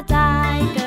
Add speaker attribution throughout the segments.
Speaker 1: น้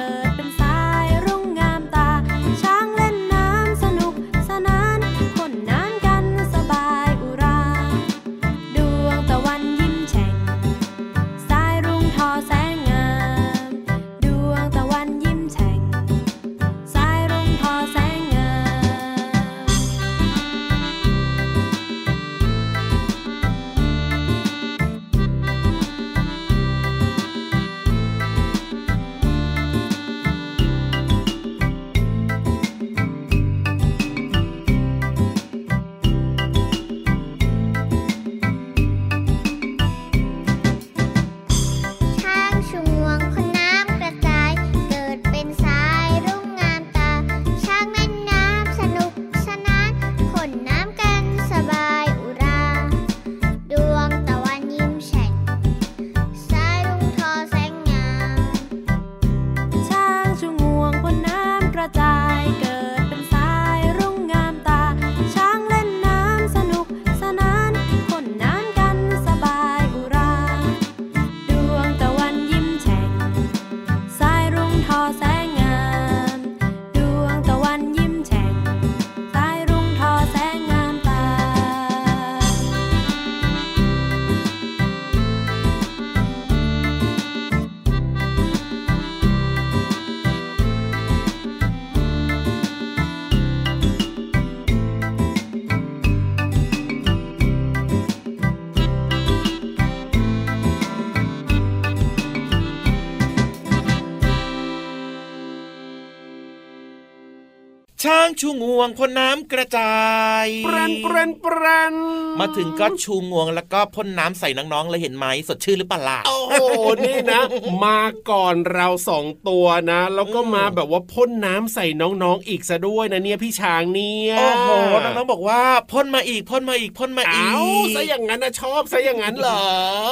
Speaker 2: ช้างชูงวงพ่นน้ำกระจาย
Speaker 3: ปรันปรันปรัน
Speaker 2: มาถึงก็ชูงวงแล้วก็พ่นน้ำใส่น้องๆเลยเห็นไหมสดชื่นหรือเปล่าล่ะ
Speaker 3: โอ้โหนี่นะ มาก่อนเราสองตัวนะ แล้วก็
Speaker 2: อืม
Speaker 3: มาแบบว่าพ่นน้ำใส่น้องๆอีกซะด้วยนะเนี่ยพี่ช้างเนี่ย
Speaker 2: โอ้โหน้องๆบอกว่าพ่นมาอีกพ่นมาอีกพ่นมาอี
Speaker 3: อ้ากวซะอย่างนั้นนะชอบซะอย่างนั้นเหรอ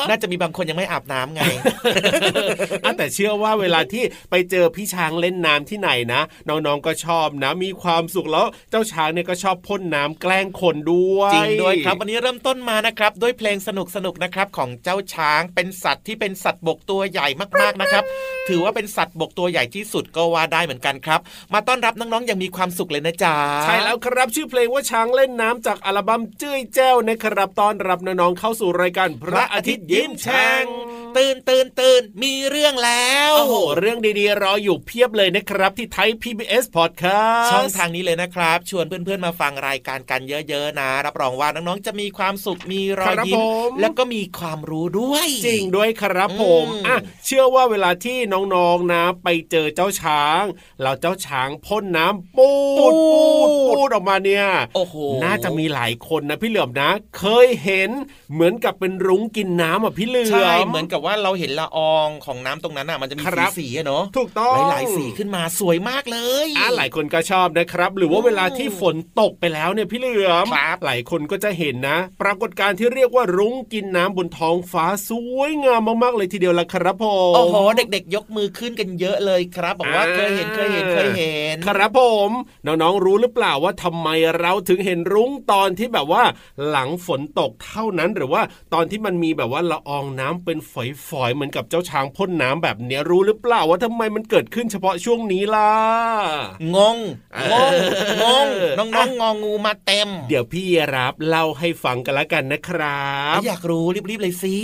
Speaker 2: น่าจะมีบางคนยังไม่อาบน้ำไง
Speaker 3: อะแต่เชื่อว่าเวลาที่ไปเจอพี่ช้างเล่นน้ำที่ไหนนะน้องๆก็ชอบนะมีความสุขแล้วเจ้าช้างเนี่ยก็ชอบพ่นน้ำแกล้งคนด้วย
Speaker 2: จริงด้วยครับวันนี้เริ่มต้นมานะครับ ด้วยเพลงสนุกสนุกๆนะครับของเจ้าช้างเป็นสัตว์ที่เป็นสัตว์บกตัวใหญ่มากๆนะครับ ถือว่าเป็นสัตว์บกตัวใหญ่ที่สุดก็ว่าได้เหมือนกันครับ มาต้อนรับน้องๆอย่างมีความสุขเลยนะจ๊ะ
Speaker 3: ใช่แล้วครับชื่อเพลงว่าช้างเล่นน้ำจากอัลบั้มเจ้ยแจ้วนะครับต้อนรับน้องๆเข้าสู่รายการพระอาทิตย์ยิ้มแฉ่ง
Speaker 2: ตื่นตื่นตื่นมีเรื่องแล้ว
Speaker 3: โอ้โหเรื่องดีๆรออยู่เพียบเลยนะครับที่ไทย PBS Podcast
Speaker 2: ช่องทางนี้เลยนะครับ ชวนเพื่อนๆมาฟังรายการกันเยอะๆนะ รับรองว่าน้องๆจะมีความสุขมีรอยยิ้
Speaker 3: ครั
Speaker 2: ม
Speaker 3: บผม
Speaker 2: แล้วก็มีความรู้ด้วย
Speaker 3: จริงด้วยครับผม
Speaker 2: อืม
Speaker 3: อะเชื่อว่าเวลาที่น้องๆนะ ไปเจอเจ้าช้างแล้วเจ้าช้างพ่นน้ำปูดปูดปูดออกมาเนี่ย
Speaker 2: โอ้โห
Speaker 3: น่าจะมีหลายคนนะพี่เหลือมนะ เคยเห็นเหมือนกับเป็นรุ้งกินน้ำอะพี่เหลือม
Speaker 2: ใช่เหมือนกับว่าเราเห็นละอองของน้ำตรงนั้นอะมันจะมี
Speaker 3: ครั
Speaker 2: สี
Speaker 3: บ
Speaker 2: สีๆอะเนาะ
Speaker 3: ถูกต้อง
Speaker 2: หลายๆสีขึ้นมาสวยมากเลย
Speaker 3: อะหลายคนก็ชอบนะครับ หรือว่าเวลาที่ฝนตกไปแล้วเนี่ยพี่เหลือม
Speaker 2: ครับ
Speaker 3: หลายคนก็จะเห็นนะ ปรากฏการณ์ที่เรียกว่ารุ้งกินน้ำบนท้องฟ้าสวยงามมากๆเลยทีเดียวละครับผม
Speaker 2: โอ้โหเด็กๆยกมือขึ้นกันเยอะเลยครับบอกว่า
Speaker 3: อ่า
Speaker 2: เคยเห็นเคยเห็นเคยเห็น
Speaker 3: ครับผมน้องๆรู้หรือเปล่าว่าทำไมเราถึงเห็นรุ้งตอนที่แบบว่า หลังฝนตกเท่านั้นหรือว่าตอนที่มันมีแบบว่าละอองน้ำเป็นฝอยๆเหมือนกับเจ้าช้างพ่นน้ำแบบเนี้ยรู้หรือเปล่าว่าทำไมมันเกิดขึ้นเฉพาะช่วงนี้ล่ะ
Speaker 2: งงงงงงน้องๆงองูมาเต็ม
Speaker 3: เดี๋ยวพี่รับเล่าให้ฟังกันละกันนะครับ
Speaker 2: อยากรู้รีบๆเลยสิ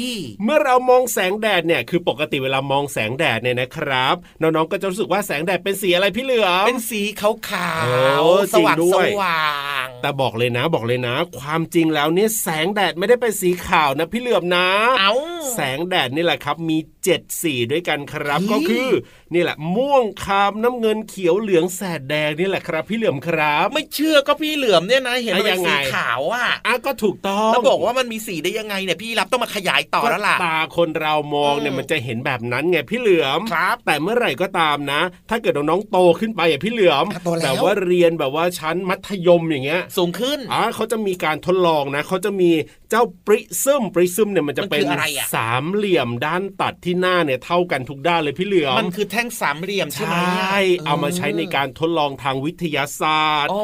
Speaker 3: เมื่อเรามองแสงแดดเนี่ยคือปกติเวลามองแสงแดดเนี่ยนะครับ น้องๆก็จะรู้สึกว่าแสงแดดเป็นสีอะไรพี่เหลือม
Speaker 2: เป็นสีขาวขาว
Speaker 3: โอ้
Speaker 2: สว่าง
Speaker 3: จริงด้
Speaker 2: ส
Speaker 3: วย
Speaker 2: ว่าง
Speaker 3: แต่บอกเลยนะบอกเลยนะ ความจริงแล้วเนี่ยแสงแดดไม่ได้เป็นสีขาวนะพี่เหลือมนะ
Speaker 2: เอ้า
Speaker 3: แสงแดดนี่แหละครับ มีเจ็ดสีด้วยกันครับ
Speaker 2: เฮ้ย
Speaker 3: ก็คือนี่แหละ ม่วงคามน้ำเงินเขียวเหลืองแสดแดงนี่แหละครับ พี่เหลือมครับ
Speaker 2: ไม่เชื่อก็พี่เหลือมเนี่ยนะเห็น
Speaker 3: อะ
Speaker 2: มันเป็
Speaker 3: ยั
Speaker 2: น
Speaker 3: งไง
Speaker 2: สีขาวอะ
Speaker 3: อะก็ถูกต้อง
Speaker 2: แล้วบอกว่ามันมีสีได้ยังไงเนี่ยพี่รับต้องมาขยายต่อแล้วล่ะ
Speaker 3: ก็ตาคนเรามองเนี่ย
Speaker 2: อืม
Speaker 3: มันจะเห็นแบบนั้นไงพี่เหลือม
Speaker 2: ครับ
Speaker 3: แต่เมื่อไหร่ก็ตามนะ ถ้าเกิดน้องๆโตขึ้นไปอะพี่เหลือม
Speaker 2: อะโตแล้ว
Speaker 3: แบบว่าเรียนแบบว่าชั้นมัธยมอย่างเงี้ย
Speaker 2: สูงขึ้น
Speaker 3: อ่าเขาจะมีการทดลองนะเขาจะมีเจ้าปริซึมปริซึมเนี่ยมันจะ
Speaker 2: มันคือ
Speaker 3: เป็น
Speaker 2: อะไรอะ
Speaker 3: สามเหลี่ยมด้านตัดที่หน้าเนี่ยเท่ากันทุกด้านเลยพี่เหลือม
Speaker 2: มันคือแท่งสามเหลี่ยมใช่
Speaker 3: ใช
Speaker 2: ไหม่
Speaker 3: เอามาใช้ในการทดลองทางวิทยาศาสตร์
Speaker 2: อ๋อ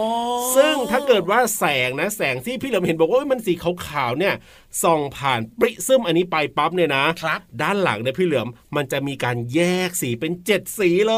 Speaker 3: ซึ่งถ้าเกิดว่าแสงนะแสงที่พี่เหลิมเห็นบอกว่าเอ้ยมันสีขาวๆเนี่ยส่องผ่านปริซึมอันนี้ไปปั๊บเนี่ยนะ
Speaker 2: ครับ
Speaker 3: ด้านหลังเนี่ยพี่เหลือมมันจะมีการแยกสีเป็นเจ็ดสีเล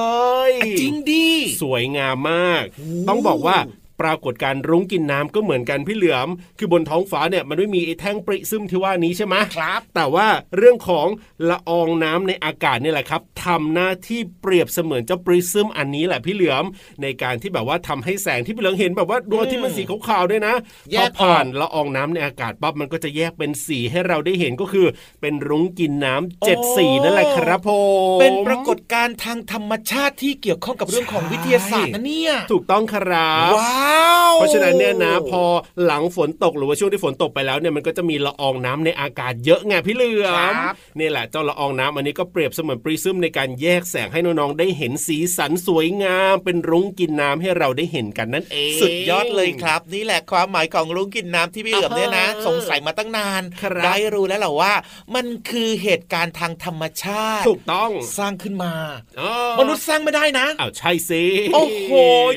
Speaker 3: ย
Speaker 2: จริงดิ
Speaker 3: สวยงามมาก ต้องบอกว่า ปรากฏการณ์รุ้งกินน้ำก็เหมือนกันพี่เหลือม คือบนท้องฟ้าเนี่ยมันไม่มีไอ้แท่งปริซึมที่ว่านี้ใช่ไหม
Speaker 2: ครับ
Speaker 3: แต่ว่าเรื่องของละอองน้ำในอากาศนี่แหละครับทำหน้าที่เปรียบเสมือนเจ้าปริซึมอันนี้แหละพี่เหลือม ในการที่แบบว่าทำให้แสงที่พี่เหลือมเห็นแบบว่าดวงที่มันสีขาวๆด้วยนะ
Speaker 2: แย
Speaker 3: พอกผ่านละอองน้ำในอากาศปั๊บมันก็จะแยกเป็นสีให้เราได้เห็นก็คือ เป็นรุ้งกินน้ำเจ็ดสีนั่นแหละครับผม
Speaker 2: เป็นปรากฏการณ์ทางธรรมชาติที่เกี่ยวข้องกับเรื่องของวิทยาศาสตร์นะเนี่ย
Speaker 3: ถูกต้องครับ
Speaker 2: ว้าว
Speaker 3: เพราะฉะนั้นเนี่ยนะพอหลังฝนตกหรือว่าช่วงที่ฝนตกไปแล้วเนี่ยมันก็จะมีละอองน้ำในอากาศเยอะไงพี่เหลือม
Speaker 2: ครับ
Speaker 3: นี่แหละเจ้าละอองน้ำอันนี้ก็เปรียบเสมือนปริซึมในการแยกแสงให้น้องๆได้เห็นสีสันสวยงาม เป็นรุ้งกินน้ำให้เราได้เห็นกันนั่นเอง
Speaker 2: สุดยอดเลยครับ นี่แหละความหมายของรุ้งกินน้ำที่พี่เหลือมเนี่ยนะ
Speaker 3: อ่าฮะ
Speaker 2: สงสัยมาตั้งนาน
Speaker 3: ครับ
Speaker 2: ได้รู้แล้วแหละว่า มันคือเหตุการณ์ทางธรรมชาติ
Speaker 3: ถูกต้อง
Speaker 2: สร้างขึ้นมา
Speaker 3: อ๋อ
Speaker 2: มนุษย์สร้างไม่ได้นะ
Speaker 3: อ้าวใช่สิ
Speaker 2: โอ้โห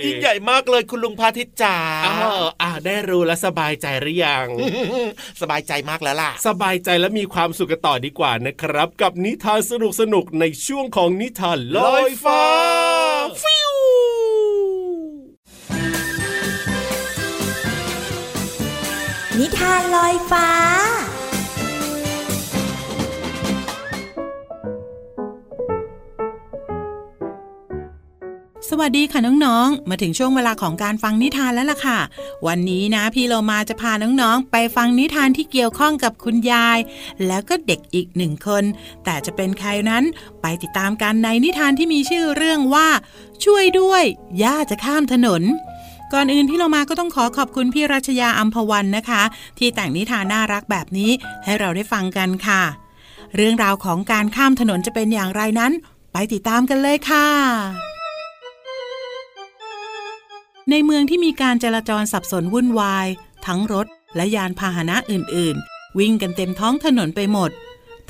Speaker 2: ยิ่งใหญ่มากเลยคุณลุงพาทิตจ๋า
Speaker 3: อ้าวอ่าได้รู้แล้วสบายใจหรือยัง
Speaker 2: สบายใจมากแล้วล่ะ
Speaker 3: สบายใจและมีความสุขกันต่อดีกว่านะครับ กับนิทานสนุกสนุกๆในช่วงของนิทานลอยฟ้า
Speaker 2: ฟิว
Speaker 4: นิทานลอยฟ้า
Speaker 5: สวัสดีค่ะน้องๆ มาถึงช่วงเวลาของการฟังนิทานแล้วล่ะค่ะ วันนี้นะพี่เรามาจะพาน้องๆ ไปฟังนิทานที่เกี่ยวข้องกับคุณยาย แล้วก็เด็กอีกหนึ่งคน แต่จะเป็นใครนั้นไปติดตามกันในนิทานที่มีชื่อเรื่องว่า ช่วยด้วยย่าจะข้ามถนนก่อนอื่นพี่เรามาก็ต้องขอขอบคุณพี่รัชยาอัมพวันนะคะ ที่แต่งนิทานน่ารักแบบนี้ให้เราได้ฟังกันค่ะ เรื่องราวของการข้ามถนนจะเป็นอย่างไรนั้น ไปติดตามกันเลยค่ะ ในเมืองที่มีการจราจรสับสนวุ่นวาย ทั้งรถและยานพาหนะอื่นๆ วิ่งกันเต็มท้องถนนไปหมด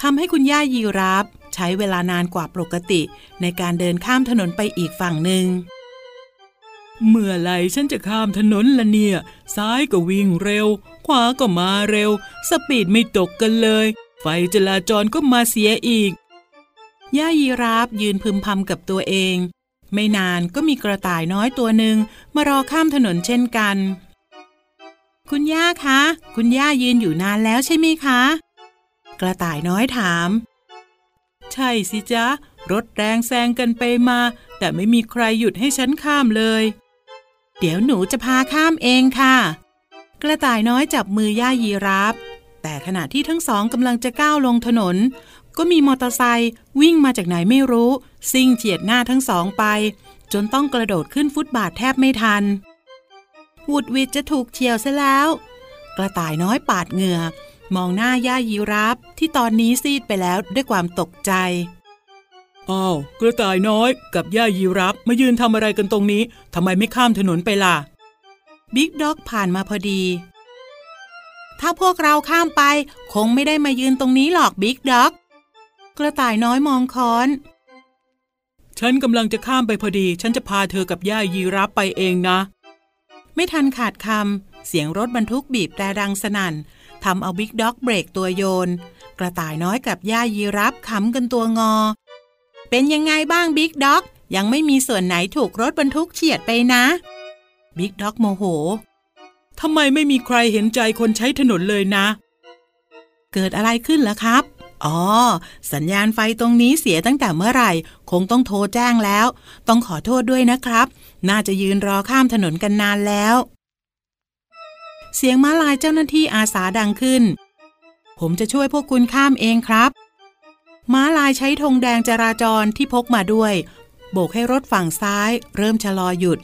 Speaker 5: ทำให้คุณย่ายีราฟใช้เวลานานกว่าปกติ ในการเดินข้ามถนนไปอีกฝั่งหนึ่งเมื่อไหรฉันจะข้ามถนนละเนี่ย ซ้ายก็วิ่งเร็ว ขวาก็มาเร็ว สปีดไม่ตกกันเลย ไฟจราจรก็มาเสียอีก ย่ายีราฟยืนพึมพำกับตัวเอง ไม่นานก็มีกระต่ายน้อยตัวหนึ่งมารอข้ามถนนเช่นกัน คุณย่าคะ คุณย่ายืนอยู่นานแล้วใช่ไหมคะ กระต่ายน้อยถาม ใช่สิจ๊ะ รถแรงแซงกันไปมา แต่ไม่มีใครหยุดให้ฉันข้ามเลย เดี๋ยวหนูจะพาข้ามเองค่ะ กระต่ายน้อยจับมือย่ายีราฟแต่ขณะที่ทั้งสองกำลังจะก้าวลงถนน ก็มีมอเตอร์ไซค์วิ่งมาจากไหนไม่รู้ ซิ่งเฉียดหน้าทั้งสองไป จนต้องกระโดดขึ้นฟุตบาทแทบไม่ทันหวุดหวิดจะถูกเฉียวซะแล้ว กระต่ายน้อยปาดเหงื่อ มองหน้าย่ายีราฟที่ตอนนี้ซีดไปแล้วด้วยความตกใจอ้าวกระต่ายน้อยกับย่ายีราฟมายืนทำอะไรกันตรงนี้ทำไมไม่ข้ามถนนไปล่ะบิ๊กด็อกผ่านมาพอดี ถ้าพวกเราข้ามไป คงไม่ได้มายืนตรงนี้หรอกบิ๊กด็อก กระต่ายน้อยมองค้อน ฉันกำลังจะข้ามไปพอดี ฉันจะพาเธอกับย่ายีรับไปเองนะ ไม่ทันขาดคำเสียงรถบรรทุกบีบแตรดังสนั่นทำเอาบิ๊กด็อกเบรกตัวโยน กระต่ายน้อยกับย่ายีราฟขำกันตัวงอ เป็นยังไงบ้างบิ๊กด็อกยังไม่มีส่วนไหนถูกรถบรรทุกเฉียดไปนะ บิ๊กด็อกโมโหทำไมไม่มีใครเห็นใจคนใช้ถนนเลยนะ เกิดอะไรขึ้นล่ะครับ อ๋อ สัญญาณไฟตรงนี้เสียตั้งแต่เมื่อไหร่ คงต้องโทรแจ้งแล้ว ต้องขอโทษด้วยนะครับ น่าจะยืนรอข้ามถนนกันนานแล้ว เสียงม้าลายเจ้าหน้าที่อาสาดังขึ้น ผมจะช่วยพวกคุณข้ามเองครับ ม้าลายใช้ธงแดงจราจรที่พกมาด้วย โบกให้รถฝั่งซ้าย เริ่มชะลอหยุด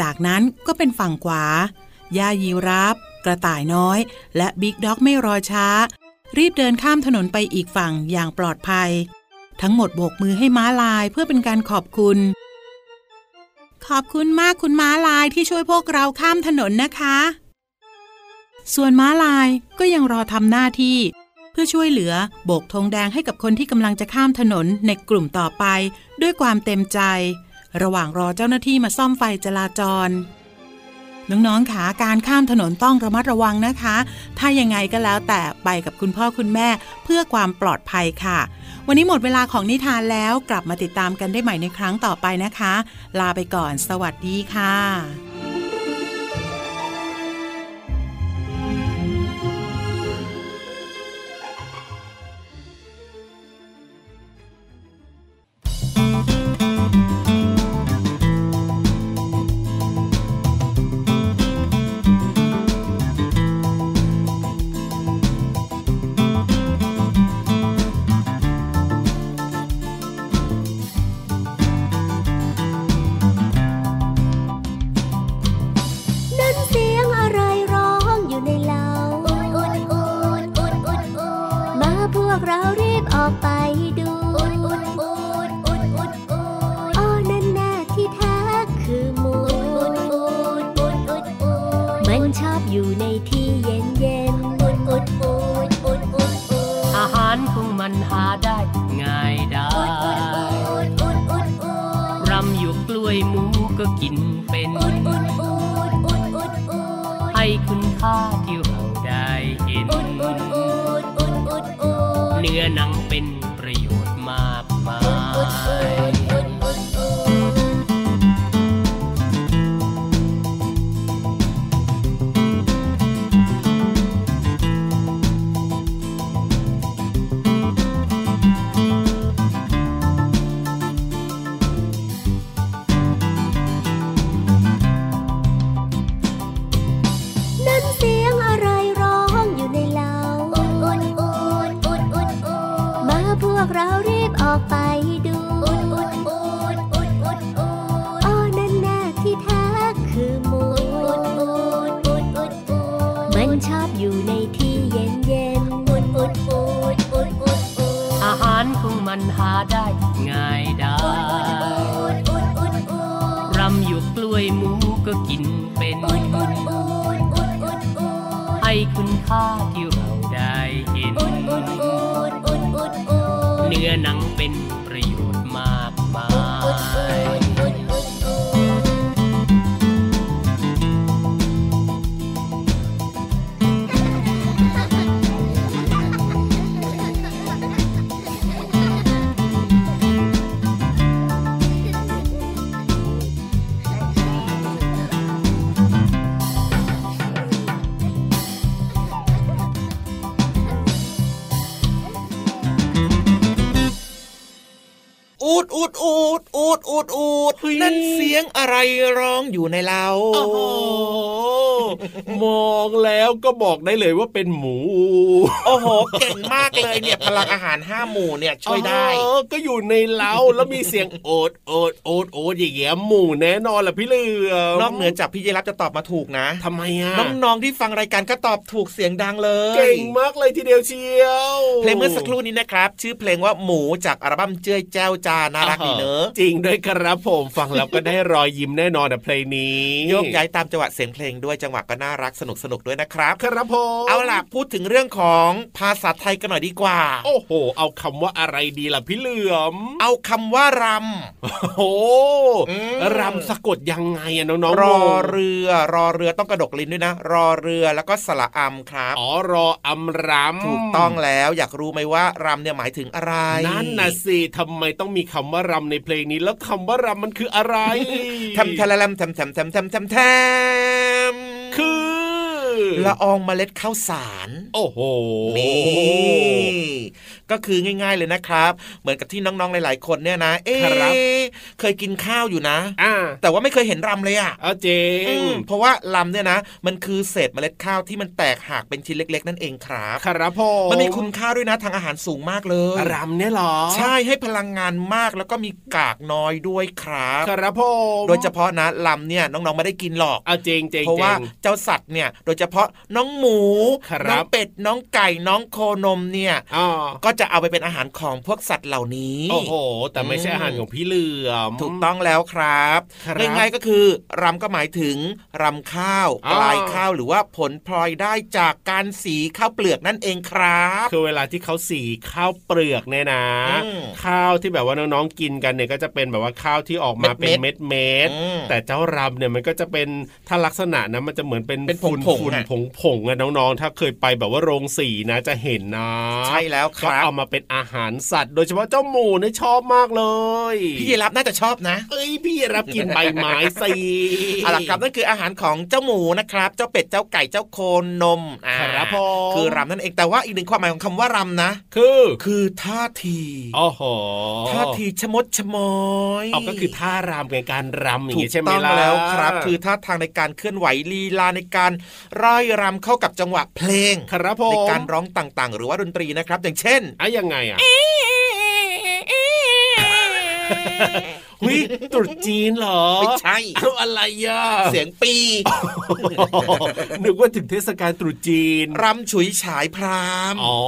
Speaker 5: จากนั้นก็เป็นฝั่งขวาย่ายีราฟกระต่ายน้อย และบิ๊กด็อกไม่รอช้า รีบเดินข้ามถนนไปอีกฝั่งอย่างปลอดภัย ทั้งหมดโบกมือให้ม้าลายเพื่อเป็นการขอบคุณ ขอบคุณมากคุณม้าลายที่ช่วยพวกเราข้ามถนนนะคะ ส่วนม้าลายก็ยังรอทำหน้าที่ เพื่อช่วยเหลือโบกธงแดงให้กับคนที่กำลังจะข้ามถนนในกลุ่มต่อไป ด้วยความเต็มใจ ระหว่างรอเจ้าหน้าที่มาซ่อมไฟจราจร น้องๆขาการข้ามถนนต้องระมัดระวังนะคะ ถ้ายังไงก็แล้วแต่ไปกับคุณพ่อคุณแม่เพื่อความปลอดภัยค่ะ วันนี้หมดเวลาของนิทานแล้วกลับมาติดตามกันได้ใหม่ในครั้งต่อไปนะคะ ลาไปก่อน สวัสดีค่ะ
Speaker 6: นื้อหนั
Speaker 7: งเป็น นั่นเสี
Speaker 2: ยงอะไรร้องอยู่ในเรา
Speaker 3: โอ้โหมองแล้วก็บอกได้เลยว่าเป็นหมู
Speaker 2: โอ้โห เก่งมากเลยเนี่ยพลังอาหารห้าหมู่เนี่ยช่วยได้
Speaker 3: เออก็อยู่ในเล้าแล้วมีเสียงโอดโอดโอดโอดอย่างเงี้ยหมูแน่นอนแหละพี่เหลือม
Speaker 2: นอกเหนือจากพี่เยรับจะตอบมาถูกนะ
Speaker 3: ทำไมอะ
Speaker 2: น้องๆที่ฟังรายการก็ตอบถูกเสียงดังเลย
Speaker 3: เก่งมากเลยทีเดียวเชียว
Speaker 2: เพลงเมื่อสักครู่นี้นะครับ ชื่อเพลงว่าหมูจากอัลบั้มเจ้ยแจ้วจาน่ารักดีเนอะ
Speaker 3: จริงด้วยครับผมฟังแล้วก็ได้รอยยิ้มแน่นอนอะเพลงนี้
Speaker 2: โยกย้ายตามจังหวะเสียงเพลงด้วยจังหวะก็น่ารักสนุกสนุกๆด้วยนะครับ
Speaker 3: ครับผม
Speaker 2: เอาล่ะพูดถึงเรื่องของภาษาไทยกันหน่อยดีกว่า
Speaker 3: โอ้โห เอาคำว่าอะไรดีล่ะพี่เหลือม
Speaker 2: เอาคำว่าร
Speaker 3: โอ้โห
Speaker 2: อืม
Speaker 3: รำสะกดยังไงอะน้องำๆ
Speaker 2: รอ
Speaker 3: งง
Speaker 2: เรือ รอเรือต้องกระดกลิ้นด้วยนะ รอเรือแล้วก็สระอำครับ
Speaker 3: อ๋อรออำรำ
Speaker 2: ถูกต้องแล้วอยากรู้ไหมว่ารำเนี่ยหมายถึงอะไร
Speaker 3: นั่นน่ะสิทำไมต้องมีคำว่ารำในเพลงนี้แล้วคำว่ารำมันคืออะไร
Speaker 2: ทำทะละลำทำทำทำทำทำทำ
Speaker 3: คือ
Speaker 2: ละอองเมล็ดข้าวสาร
Speaker 3: โอ้โห
Speaker 2: นี่ ก็คือง่ายๆเลยนะครับ เหมือนกับที่น้องๆหลาย ๆ คนเนี่ยนะ เอ๊ะเคยกินข้าวอยู่นะ
Speaker 3: อ่า
Speaker 2: แต่ว่าไม่เคยเห็นรำเลยอะ
Speaker 3: เอาเจ
Speaker 2: อื
Speaker 3: ง
Speaker 2: มเพราะว่าลำเนี่ยนะ มันคือเศษเมล็ดข้าวที่มันแตกหักเป็นชิ้นเล็ก ๆ นั่นเองครับ
Speaker 3: ครับผม
Speaker 2: มันมีคุณค่าด้วยนะทางอาหารสูงมากเลย
Speaker 3: รำเนี่ยเหรอ
Speaker 2: ใช่ให้พลังงานมากแล้วก็มีกากน้อยด้วยครับ
Speaker 3: ครับผม
Speaker 2: โดยเฉพาะนะลำเนี่ยน้องๆไม่ได้กินหรอก
Speaker 3: เอาเจงเจง
Speaker 2: เพราะว่า
Speaker 3: จง
Speaker 2: เจ้าสัตว์เนี่ย โดยเฉพาะน้องหมู
Speaker 3: ครับ
Speaker 2: น้องเป็ดน้องไก่น้องโคนมเนี่ย
Speaker 3: อ๋อ
Speaker 2: ก็จะเอาไปเป็นอาหารของพวกสัตว์เหล่านี้
Speaker 3: โอ้โห แต่ไม่ใช่อาหารของพี่เหลือม
Speaker 2: ถูกต้องแล้วครับ
Speaker 3: ครับ
Speaker 2: ง่ายๆก็คือรำก็หมายถึงรำข้าว
Speaker 3: อ๋อ
Speaker 2: ปลายข้าวหรือว่าผลพลอยได้จากการสีข้าวเปลือกนั่นเองครับ
Speaker 3: คือเวลาที่เขาสีข้าวเปลือกเนี่ยนะ
Speaker 2: อืม
Speaker 3: ข้าวที่แบบว่าน้องๆกินกันเนี่ยก็จะเป็นแบบว่าข้าวที่ออกมาเป็น
Speaker 2: เม็
Speaker 3: เม็
Speaker 2: ด
Speaker 3: ด
Speaker 2: ๆ
Speaker 3: เม็ด
Speaker 2: อืม
Speaker 3: แต่เจ้ารำเนี่ยมันก็จะเป็นถ้าลักษณะนะมันจะเหมือนเป็น
Speaker 2: เป็น
Speaker 3: ฝุ่น
Speaker 2: ผงๆ
Speaker 3: ฝุ่น
Speaker 2: อะ
Speaker 3: ผงผงๆอะน้องๆถ้าเคยไปแบบว่าโรงสีนะจะเห็นนะ
Speaker 2: ใช่แล้วค
Speaker 3: ก็
Speaker 2: รับ
Speaker 3: เอามาเป็นอาหารสัตว์ โดยเฉพาะเจ้าหมูเนี่ยชอบมากเลย
Speaker 2: พี่ยีรับน่าจะชอบนะ
Speaker 3: เอ้ยพี่รับกินใบไม้สิ
Speaker 2: เอาล่ะครับนั่นคืออาหารของเจ้าหมูนะครับ เจ้าเป็ดเจ้าไก่เจ้าโคนนมอ่า
Speaker 3: ครับผม
Speaker 2: คือรำนั่นเองแต่ว่าอีกหนึ่งความหมายของคำว่ารำนะ
Speaker 3: คือ
Speaker 2: คือท่าที
Speaker 3: โอ้โห
Speaker 2: ท่าทีชะมดชะมอย
Speaker 3: เอาก็คือท่ารำในการรำอย่าง
Speaker 2: ถู
Speaker 3: งี้
Speaker 2: ก
Speaker 3: ใช่ไหม
Speaker 2: ต้อง
Speaker 3: ล่ะ
Speaker 2: แล้วครับ คือท่าทางในการเคลื่อนไหวลีลาในการร่ายรำเข้ากับจังหวะเพลง
Speaker 3: ครับผม
Speaker 2: ในการร้องต่างๆ หรือว่าดนตรีนะครับ อย่างเช่น
Speaker 3: อะยังไงอะหุยตรุษจีนเหรอ
Speaker 2: ไม่ใช่
Speaker 3: เอาอะไรอะ
Speaker 2: เสียงปี
Speaker 3: นึกว่าถึงเทศกาลตรุษจีน
Speaker 2: รำฉุยฉายพราม
Speaker 3: อ๋อ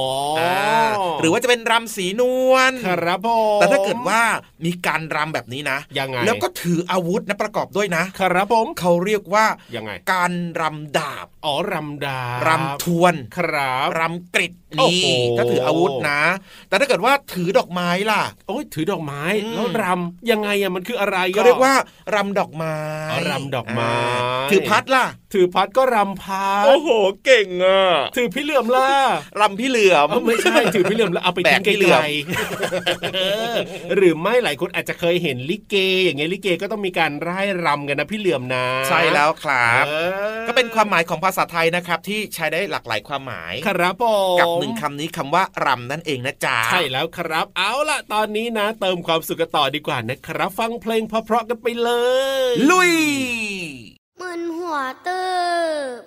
Speaker 2: หรือว่าจะเป็นรำสีนวล
Speaker 3: ครับผม
Speaker 2: แต่ถ้าเกิดว่ามีการรำแบบนี้นะ
Speaker 3: ยังไง
Speaker 2: แล้วก็ถืออาวุธนะประกอบด้วยนะ
Speaker 3: ครับผม
Speaker 2: เขาเรียกว่า
Speaker 3: ยังไง
Speaker 2: การรำดาบ
Speaker 3: อ๋อรำดาบ
Speaker 2: รำทวน
Speaker 3: ครับ
Speaker 2: รำกริดนี่
Speaker 3: โห
Speaker 2: ถ้าถืออาวุธนะ แต่ถ้าเกิดว่าถือดอกไม้ล่ะ
Speaker 3: โอ้ยถือดอกไม้
Speaker 2: อืม
Speaker 3: แล้วรำยังไงอะมันคืออะไร
Speaker 2: ก็เรียกว่ารำดอกไม้
Speaker 3: อ๋อรำดอกไม้า
Speaker 2: ถือพัดล่ะ
Speaker 3: ถือพัดก็รำพัด
Speaker 2: โอ้โหเก่งอะ
Speaker 3: ถือพี่เหลื่อมล่ะ
Speaker 2: รำพี่เหลือม
Speaker 3: เอ้าไม่ใช่ถือพี่เหลื่อมแล้วเอาไปทิ้ง
Speaker 2: แบก
Speaker 3: ไก
Speaker 2: พี่เหลื่
Speaker 3: ล
Speaker 2: อม
Speaker 3: ๆเออหรือไม่หลายคนอาจจะเคยเห็นลิเก อย่างเงี้ยลิเกก็ต้องมีการร่ายรำกันนะพี่เหลื่อมนะ
Speaker 2: ใช่แล้วครับ
Speaker 3: เออ
Speaker 2: ก็เป็นความหมายของภาษาไทยนะครับที่ใช้ได้หลากหลายความหมาย
Speaker 3: ครับผม
Speaker 2: กับหนึ่งคำนี้คำว่ารำนั่นเองนะจ๊ะ
Speaker 3: ใช่แล้วครับ เอาล่ะ ตอนนี้นะ เติมความสุขกันต่อดีกว่านะครับ ฟังเพลงเพราะๆกันไปเลย
Speaker 2: ลุย
Speaker 1: มึนหัวเติบ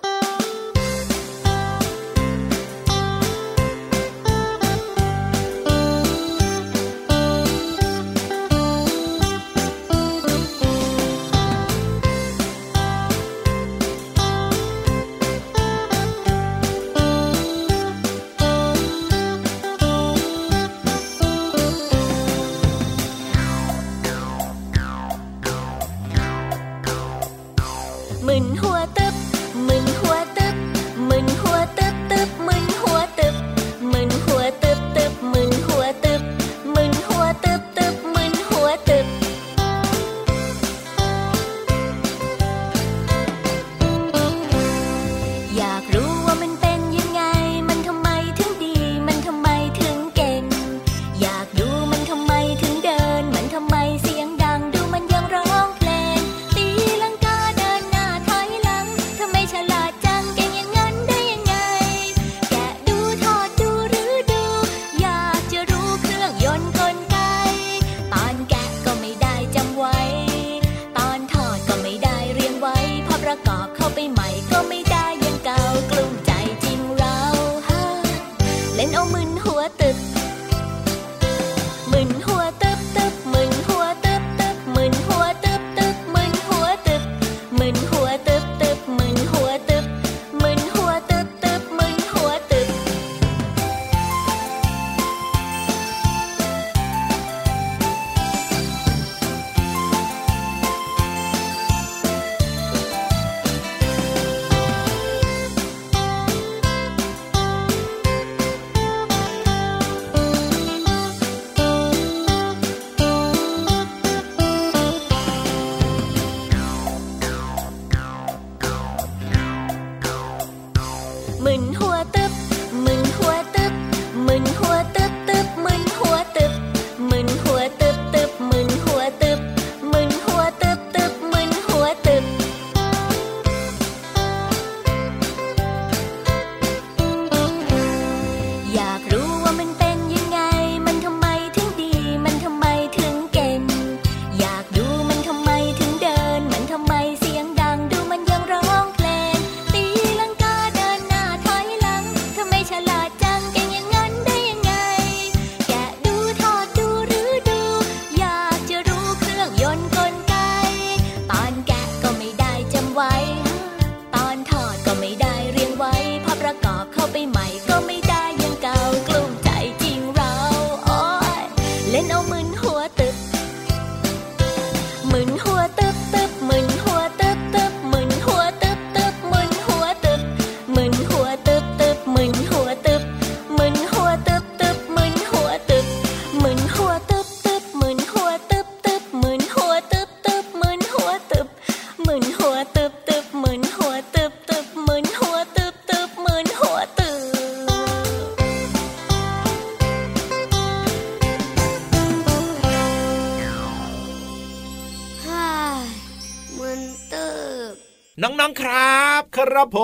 Speaker 2: น้องๆครับ
Speaker 3: ครับผ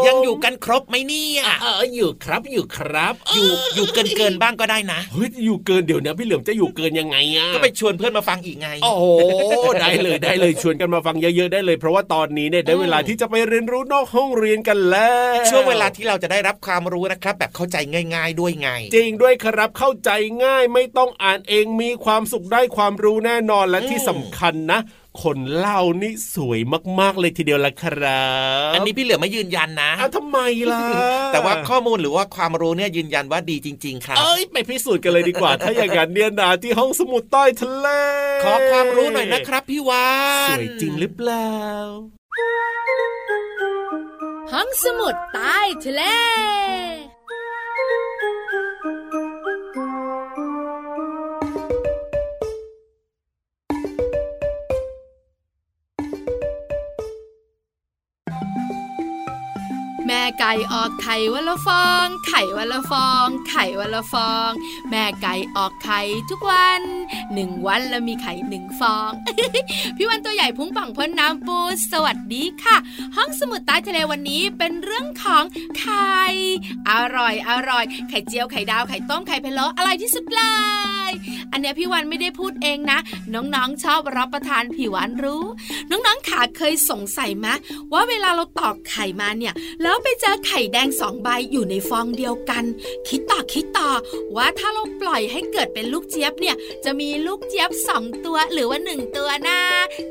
Speaker 3: ม
Speaker 2: ยังอยู่กันครบไหมเนี่ย
Speaker 3: เอออยู่ครับอยู่ครับ
Speaker 2: อยู่อยู่เกินเกินๆบ้างก็ได้นะ
Speaker 3: เฮ้ยอยู่เกินเดี๋ยวนะพี่เหลือมจะอยู่เกินยังไงอะ
Speaker 2: ก็ไปชวนเพื่อนมาฟังอีกไง
Speaker 3: โอ้โหได้เลยได้เลยชวนกันมาฟังเยอะๆได้เลย เพราะว่าตอนนี้เนี่ยได้เวลาที่จะไปเรียนรู้นอกห้องเรียนกันแล้ว
Speaker 2: ช่วงเวลาที่เราจะได้รับความรู้นะครับ แบบเข้าใจง่าย ๆ ด้วยไง
Speaker 3: จริงด้วยครับเข้าใจง่ายไม่ต้องอ่านเองมีความสุขได้ความรู้แน่นอนและ
Speaker 2: อืม
Speaker 3: ที่สำคัญนะ คนเล่านี่สวยมากๆเลยทีเดียวละครับ
Speaker 2: อันนี้พี่เหลือไม่ยืนยันนะ
Speaker 3: อ้าวทำไมล่ะ
Speaker 2: แต่ว่าข้อมูลหรือว่าความรู้เนี่ยยืนยันว่าดีจริง ๆ ครับ
Speaker 3: เอ้ยไปพิสูจน์กันเลยดีกว่า ถ้าอย่างนั้นเนี่ยนะที่ห้องสมุดใต้ทะเล
Speaker 2: ขอความรู้หน่อยนะครับพี่วาน
Speaker 3: สวยจริงหรือเปล่า
Speaker 6: ห้องสมุดใต้ทะเล ไก่ออกไข่วันละฟอง ไข่วันละฟอง ไข่วันละฟอง แม่ไก่ออกไข่ทุกวันหนึ่งวันแล้วมีไข่หนึ่งฟอง พี่วันตัวใหญ่พุงป่องพ้นน้ำปูสวัสดีค่ะ ห้องสมุดใต้ทะเลวันนี้เป็นเรื่องของไข่อร่อยอร่อย ไข่เจียวไข่ดาวไข่ต้มไข่พะโล้อร่อยที่สุดเลยอันเนี้ยพี่วันไม่ได้พูดเองนะ น้องๆชอบรับประทานพี่วันรู้ น้องๆขาเคยสงสัยไหมว่าเวลาเราตอกไข่มาเนี่ย แล้วไปเจอไข่แดงสองใบอยู่ในฟองเดียวกัน คิดต่อคิดต่อว่าถ้าเราปล่อยให้เกิดเป็นลูกเจี๊ยบเนี่ยจะมีลูกเจี๊ยบสองตัวหรือว่าหนึ่งตัวนะ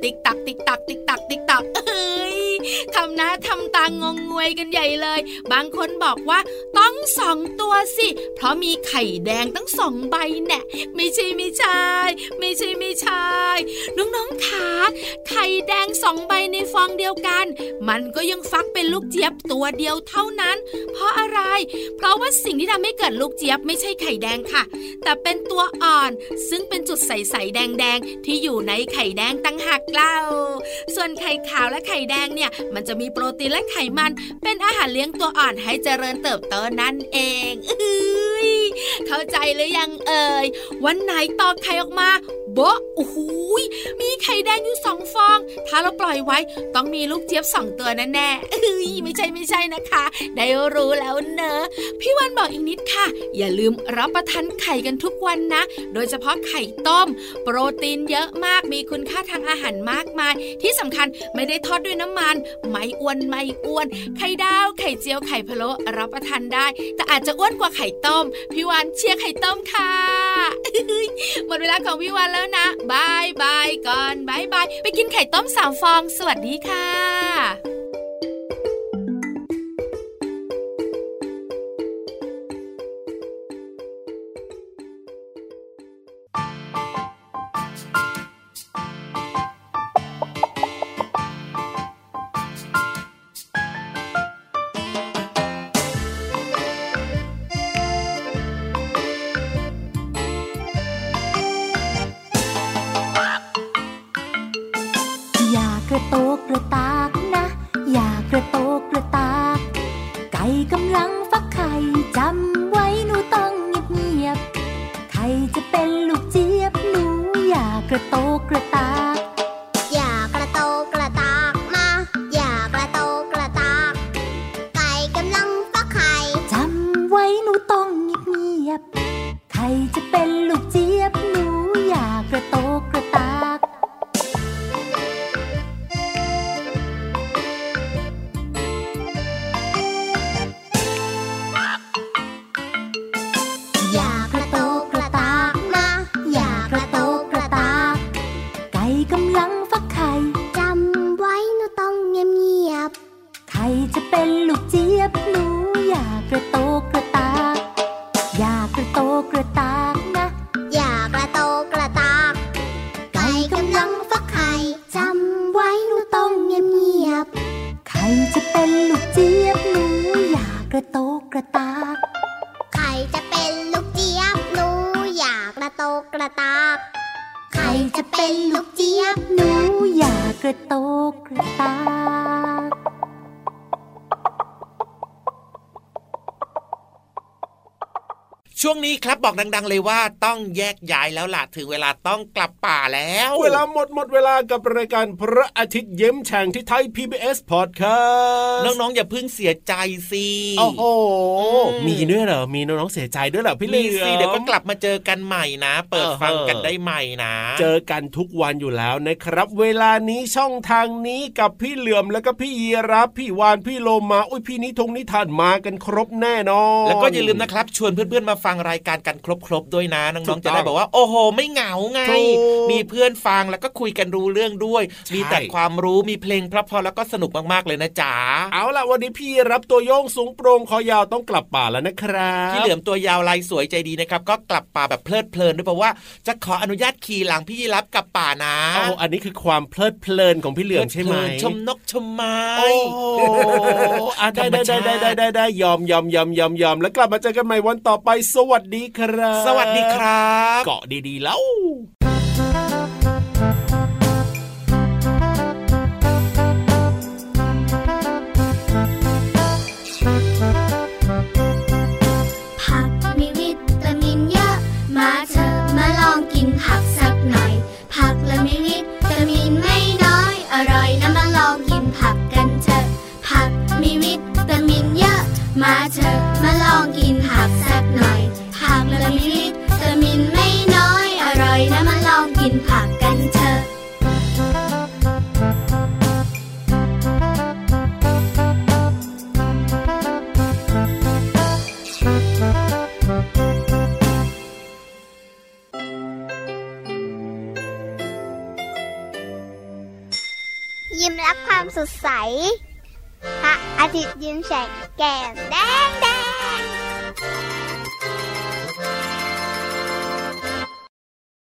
Speaker 6: ติ๊กตักติ๊กตักติ๊กตักติ๊กตักเอ้ย ทำหน้าทำตางงงวยกันใหญ่เลย บางคนบอกว่าต้องสองตัวสิ เพราะมีไข่แดงตั้งสองใบแน่ไม่ใช่ไม่ใช่ไม่ใช่ไม่ใช่น้องๆขาไข่แดงสองใบในฟองเดียวกัน มันก็ยังฟักเป็นลูกเจี๊ยบตัวเดียวเท่านั้น เพราะอะไร เพราะว่าสิ่งที่ทำให้เกิดลูกเจี๊ยบไม่ใช่ไข่แดงค่ะ แต่เป็นตัวอ่อน ซึ่งเป็นจุดใสๆแดงๆที่อยู่ในไข่แดงตั้งหักเล่า ส่วนไข่ขาวและไข่แดงเนี่ยมันจะมีโปรตีนและไขมัน เป็นอาหารเลี้ยงตัวอ่อนให้เจริญเติบโตนั่นเองอื้อเข้าใจหรือยังเอ่ยวันไหนตอกไข่ออกมาโบะโอ้โหยมีไข่แดงอยู่สองฟอง ถ้าเราปล่อยไว้ต้องมีลูกเจี๊ยบสองตัวแน่ๆเอ้ยไม่ใช่ไม่ใช่นะคะ ได้รู้แล้วเนอะ พี่วันบอกอีกนิดค่ะ อย่าลืมรับประทานไข่กันทุกวันนะ โดยเฉพาะไข่ต้ม โปรตีนเยอะมากมีคุณค่าทางอาหารมากมาย ที่สำคัญไม่ได้ทอดด้วยน้ำมันไม่อ้วนไม่อ้วน ไข่ดาวไข่เจียวไข่พะโล้รับประทานได้ แต่อาจจะอ้วนกว่าไข่ต้ม พี่วันเชียร์ไข่ต้มค่ะหมดเวลาของพี่วันแล้วนะ bye bye ก่อน bye bye ไปกินไข่ต้มสามฟอง สวัสดีค่ะ
Speaker 4: กระโตกกระตากอยากกระโตกระ
Speaker 2: ครับบอกดัง ๆ เลยว่าต้องแยกย้ายแล้วล่ะถึงเวลาต้องกลับป่าแล้ว
Speaker 3: เวลาหมดหมดเวลากับรายการพระอาทิตย์ยิ้มแฉ่งที่ไทย PBS Podcast
Speaker 2: น้องๆอย่าเพิ่งเสียใจสิ
Speaker 3: โอ้โห
Speaker 2: อืม
Speaker 3: มีด้วยเหรอมีน้องๆเสียใจด้วยเหรอพี่เหลื
Speaker 2: มี
Speaker 3: อม
Speaker 2: สิเดี๋ยวก็กลับมาเจอกันใหม่นะ เปิด
Speaker 3: เออ
Speaker 2: ฟังกันได้ใหม่นะ
Speaker 3: เจอกันทุกวันอยู่แล้วนะครับ เวลานี้ช่องทางนี้กับพี่เหลือมแล้วก็พี่ยีรับพี่วานพี่โลมาอุ้ยพี่นิทงนิทานมากันครบแน่นอน
Speaker 2: แล้วก็อย่าลืมนะครับ ชวนเพื่อนๆมาฟังรายการกันครบๆด้วยนะน้
Speaker 3: ถู
Speaker 2: อง
Speaker 3: ก
Speaker 2: ๆ
Speaker 3: ต้
Speaker 2: จะ
Speaker 3: อง
Speaker 2: ได้บอกว่า โอ้โห ไม่เหงาไง
Speaker 3: ถูก
Speaker 2: มีเพื่อนฟังแล้วก็คุยกันรู้เรื่องด้วย
Speaker 3: ใช่
Speaker 2: มีแต่ความรู้มีเพลงเพราะๆแล้วก็สนุกมากๆเลยนะจ๊ะ
Speaker 3: เอาล่ะวันนี้พี่รับตัวโยงสูงโปร่งคอยาวต้องกลับป่าแล้วนะครับ
Speaker 2: พี่เหลือมตัวยาวลายสวยใจดีนะครับก็กลับป่าแบบเพลิดเพลินด้วยเพราะว่าจะขออนุญาตขี่หลังพี่ยีรับกลับป่านะ
Speaker 3: โอ้อันนี้คือความเพลิดเพลินของพี่เหลือมใช่ไหม
Speaker 2: พลินชมนกชมไม้
Speaker 3: โอ้โหอะได้ได้ได้ได้ได้ได้ได้ยอมยอมยอมยอมยอมแล้วกลับมาเจอกันใหม่วันต่อไปสวัสดีครับ
Speaker 2: สวัสดีครับ
Speaker 3: เกาะดีๆแล้ว